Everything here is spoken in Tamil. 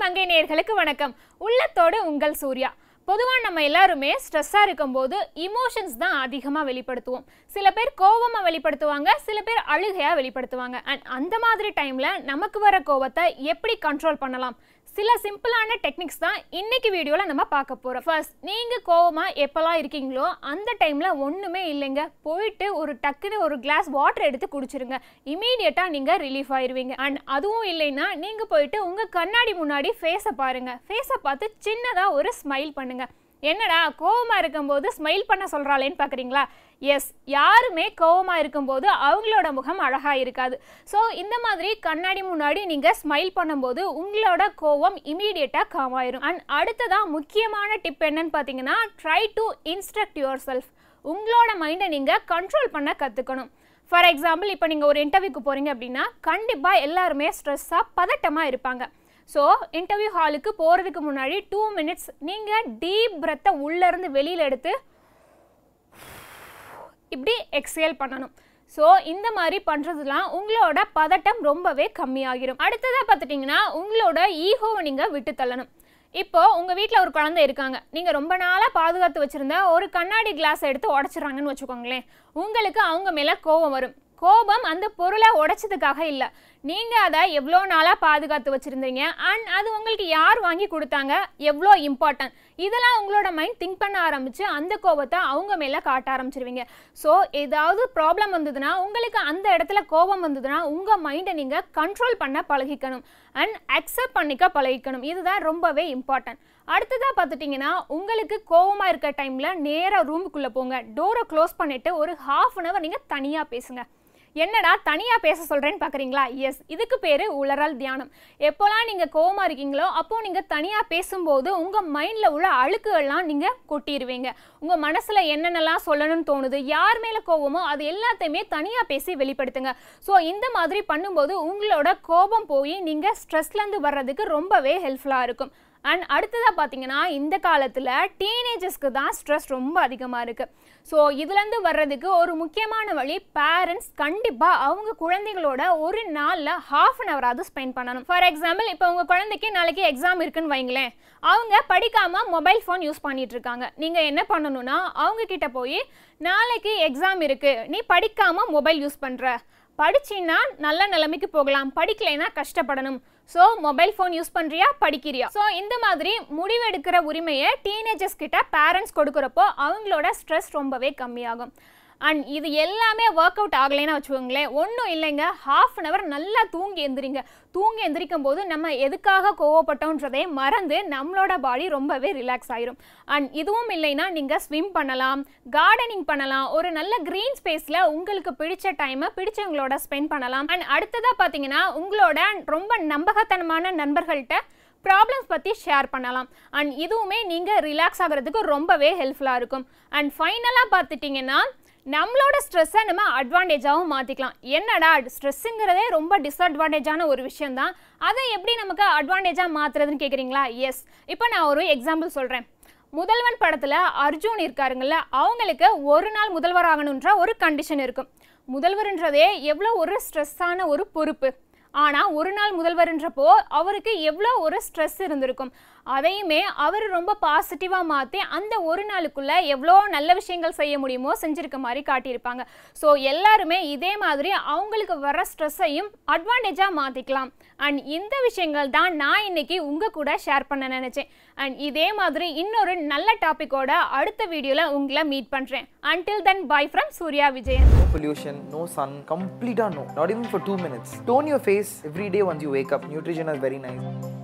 மங்கை நேயர்களுக்கு வணக்கம். உள்ளத்தோடு உங்கள் சூர்யா. பொதுவாக நம்ம எல்லாருமே ஸ்ட்ரெஸ்ஸாக இருக்கும்போது இமோஷன்ஸ் தான் அதிகமாக வெளிப்படுத்துவோம். சில பேர் கோவமாக வெளிப்படுத்துவாங்க சில பேர் அழுகையாக வெளிப்படுத்துவாங்க. அண்ட் அந்த மாதிரி டைமில் நமக்கு வர கோவத்தை எப்படி கண்ட்ரோல் பண்ணலாம்? சில சிம்பிளான டெக்னிக்ஸ் தான் இன்னைக்கு வீடியோவில் நம்ம பார்க்க போகிறோம் ஃபர்ஸ்ட் நீங்கள் கோவமாக எப்போல்லாம் இருக்கீங்களோ அந்த டைமில் ஒன்றுமே இல்லைங்க. போயிட்டு ஒரு டக்குன்னு ஒரு கிளாஸ் வாட்டர் எடுத்து குடிச்சிருங்க. இமீடியட்டாக நீங்கள் ரிலீஃப் ஆயிடுவீங்க அண்ட் அதுவும் இல்லைன்னா நீங்கள் போயிட்டு உங்கள் கண்ணாடி முன்னாடி ஃபேஸை பாருங்கள் ஃபேஸை பார்த்து சின்னதாக ஒரு ஸ்மைல் பண்ணுங்கள் என்னடா கோவமாக இருக்கும்போது ஸ்மைல் பண்ண சொல்கிறாளேன்னு பார்க்குறீங்களா எஸ் யாருமே கோவமாக இருக்கும்போது அவங்களோட முகம் அழகாக இருக்காது. ஸோ இந்த மாதிரி கண்ணாடி முன்னாடி நீங்கள் ஸ்மைல் பண்ணும்போது உங்களோட கோவம் இமீடியட்டாக காம் ஆயிரும். அண்ட் அடுத்ததாக முக்கியமான டிப் என்னன்னு பார்த்தீங்கன்னா try to instruct yourself உங்களோட மைண்டை நீங்கள் கண்ட்ரோல் பண்ண கற்றுக்கணும் ஃபார் எக்ஸாம்பிள் இப்போ நீங்கள் ஒரு இன்டர்வியூக்கு போகிறீங்க அப்படின்னா கண்டிப்பாக எல்லாருமே ஸ்ட்ரெஸ்ஸாக பதட்டமாக இருப்பாங்க. ஸோ இன்டர்வியூ ஹாலுக்கு போகிறதுக்கு முன்னாடி டூ மினிட்ஸ் நீங்கள் டீப் பிரெத்தை உள்ளேருந்து வெளியில் எடுத்து இப்படி எக்ஸேல் பண்ணணும். ஸோ இந்த மாதிரி பண்ணுறதுலாம் உங்களோட பதட்டம் ரொம்பவே கம்மியாகிடும் அடுத்ததாக பார்த்துட்டிங்கன்னா உங்களோட ஈகோவை நீங்கள் விட்டு தள்ளணும். இப்போது உங்கள் வீட்டில் ஒரு குழந்தை இருக்காங்க. நீங்கள் ரொம்ப நாளாக பாதுகாத்து வச்சுருந்த ஒரு கண்ணாடி கிளாஸ் எடுத்து உடச்சிட்றாங்கன்னு வச்சுக்கோங்களேன். உங்களுக்கு அவங்க மேலே கோபம் வரும். கோபம் அந்த பொருளை உடைச்சதுக்காக இல்லை. நீங்கள் அதை எவ்வளோ நாளாக பாதுகாத்து வச்சுருந்தீங்க? அண்ட் அது உங்களுக்கு யார் வாங்கி கொடுத்தாங்க? எவ்வளோ இம்பார்ட்டன்ட் இதெல்லாம் உங்களோட மைண்ட் திங்க் பண்ண ஆரம்பித்து அந்த கோபத்தை அவங்க மேலே காட்ட ஆரம்பிச்சிருவீங்க. ஸோ ஏதாவது ப்ராப்ளம் வந்ததுன்னா உங்களுக்கு அந்த இடத்துல கோபம் வந்ததுன்னா உங்கள் மைண்டை நீங்கள் கண்ட்ரோல் பண்ண பழகிக்கணும். அண்ட் அக்செப்ட் பண்ணிக்க பழகிக்கணும். இதுதான் ரொம்பவே இம்பார்ட்டன்ட் அடுத்ததாக பார்த்துட்டிங்கன்னா உங்களுக்கு கோபமாக இருக்க டைமில் நேராக ரூமுக்குள்ளே போங்க. டோரை க்ளோஸ் பண்ணிவிட்டு ஒரு ஹாஃப் அன் ஹவர் நீங்கள் தனியாக பேசுங்க. என்னடா தனியாக பேச சொல்கிறேன்னு பார்க்குறீங்களா எஸ் இதுக்கு பேர் உளறல் தியானம். எப்போல்லாம் நீங்கள் கோவமாக இருக்கீங்களோ அப்போது நீங்கள் தனியாக பேசும்போது உங்கள் மைண்டில் உள்ள அழுக்குகள்லாம் நீங்கள் கொட்டிடுவீங்க உங்கள் மனசில் என்னென்னலாம் சொல்லணும்னு தோணுது யார் மேலே கோவமோ அது எல்லாத்தையுமே தனியாக பேசி வெளிப்படுத்துங்க. ஸோ இந்த மாதிரி பண்ணும்போது உங்களோட கோபம் போய் நீங்கள் ஸ்ட்ரெஸ்லேருந்து வர்றதுக்கு ரொம்பவே ஹெல்ப்ஃபுல்லாக இருக்கும். அண்ட் அடுத்ததாக பார்த்தீங்கன்னா இந்த காலத்தில் டீனேஜர்ஸ்க்கு தான் ஸ்ட்ரெஸ் ரொம்ப அதிகமாக இருக்குது ஸோ இதுலேருந்து வர்றதுக்கு ஒரு முக்கியமான வழி பேரண்ட்ஸ் கண்டிப்பாக அவங்க குழந்தைகளோட ஒரு நாளில் ஹாஃப் அன் ஹவராவது ஸ்பெண்ட் பண்ணணும். ஃபார் எக்ஸாம்பிள் இப்போ உங்கள் குழந்தைக்கு நாளைக்கு எக்ஸாம் இருக்குன்னு வைங்களேன். அவங்க படிக்காமல் மொபைல் ஃபோன் யூஸ் பண்ணிகிட்டு இருக்காங்க. நீங்கள் என்ன பண்ணணும்னா அவங்க கிட்ட போய் நாளைக்கு எக்ஸாம் இருக்குது நீ படிக்காமல் மொபைல் யூஸ் பண்ணுற படிச்சின்னா நல்ல நிலைமைக்கு போகலாம். படிக்கலைன்னா கஷ்டப்படணும். ஸோ மொபைல் ஃபோன் யூஸ் பண்ணுறியா படிக்கிறியா? ஸோ இந்த மாதிரி முடிவெடுக்கிற உரிமையை டீனேஜர்ஸ் கிட்ட பேரண்ட்ஸ் கொடுக்குறப்போ அவங்களோட ஸ்ட்ரெஸ் ரொம்பவே கம்மியாகும். அண்ட் இது எல்லாமே ஒர்க் அவுட் ஆகலைன்னா வச்சுக்கோங்களேன். ஒன்றும் இல்லைங்க. ஹாஃப் அன் ஹவர் நல்லா தூங்கி எந்திரிங்க. தூங்கி எந்திரிக்கும் போது நம்ம எதுக்காக கோவப்பட்டோன்றதே மறந்து நம்மளோட பாடி ரொம்பவே ரிலாக்ஸ் ஆயிரும். அண்ட் இதுவும் இல்லைன்னா நீங்கள் ஸ்விம் பண்ணலாம் கார்டனிங் பண்ணலாம் ஒரு நல்ல க்ரீன் ஸ்பேஸில் உங்களுக்கு பிடிச்ச டைமை பிடிச்சவங்களோட ஸ்பெண்ட் பண்ணலாம். அண்ட் அடுத்ததாக பார்த்தீங்கன்னா உங்களோட ரொம்ப நம்பகத்தனமான நண்பர்கள்ட்ட ப்ராப்ளம்ஸ் பற்றி ஷேர் பண்ணலாம். அண்ட் இதுவுமே நீங்கள் ரிலாக்ஸ் ஆகிறதுக்கு ரொம்பவே ஹெல்ப்ஃபுல்லாக இருக்கும். அண்ட் ஃபைனலாக பார்த்துட்டிங்கன்னா நம்மளோட ஸ்ட்ரெஸ்ஸை நம்ம அட்வான்டேஜாகவும் மாற்றிக்கலாம் என்னடா ஸ்ட்ரெஸ்ஸுங்கிறதே ரொம்ப டிஸ்அட்வான்டேஜான ஒரு விஷயம் தான் அதை எப்படி நமக்கு அட்வான்டேஜாக மாற்றுறதுன்னு கேட்குறீங்களா எஸ் இப்போ நான் ஒரு எக்ஸாம்பிள் சொல்கிறேன் முதல்வன் படத்தில் அர்ஜுன் இருக்காருங்கள்ல அவங்களுக்கு ஒரு நாள் முதல்வர் ஆகணுன்ற ஒரு கண்டிஷன் இருக்கும். முதல்வர்ன்றதே எவ்வளோ ஒரு ஸ்ட்ரெஸ்ஸான ஒரு பொறுப்பு. ஆனால் ஒரு நாள் முதல்வர்ன்றப்போ அவருக்கு எவ்வளோ ஒரு ஸ்ட்ரெஸ் இருந்திருக்கும். அதையுமே அவர் ரொம்ப பாசிட்டிவாக மாற்றி அந்த ஒரு நாளுக்குள்ளே எவ்வளோ நல்ல விஷயங்கள் செய்ய முடியுமோ செஞ்சுருக்க மாதிரி காட்டியிருப்பாங்க. ஸோ எல்லாருமே இதே மாதிரி அவங்களுக்கு வர ஸ்ட்ரெஸ்ஸையும் அட்வான்டேஜாக மாற்றிக்கலாம் அண்ட் இந்த விஷயங்கள் தான் நான் இன்னைக்கு உங்கள் கூட ஷேர் பண்ண நினச்சேன். அண்ட் இதே மாதிரி இன்னொரு நல்ல டாப்பிக்கோட அடுத்த வீடியோவில் உங்களை மீட் பண்ணுறேன் until then bye from Surya Vijayan no pollution no sun கம்ப்ளீட்டாக no not even for two minutes tone your face every day once you wake up nutrition is very nice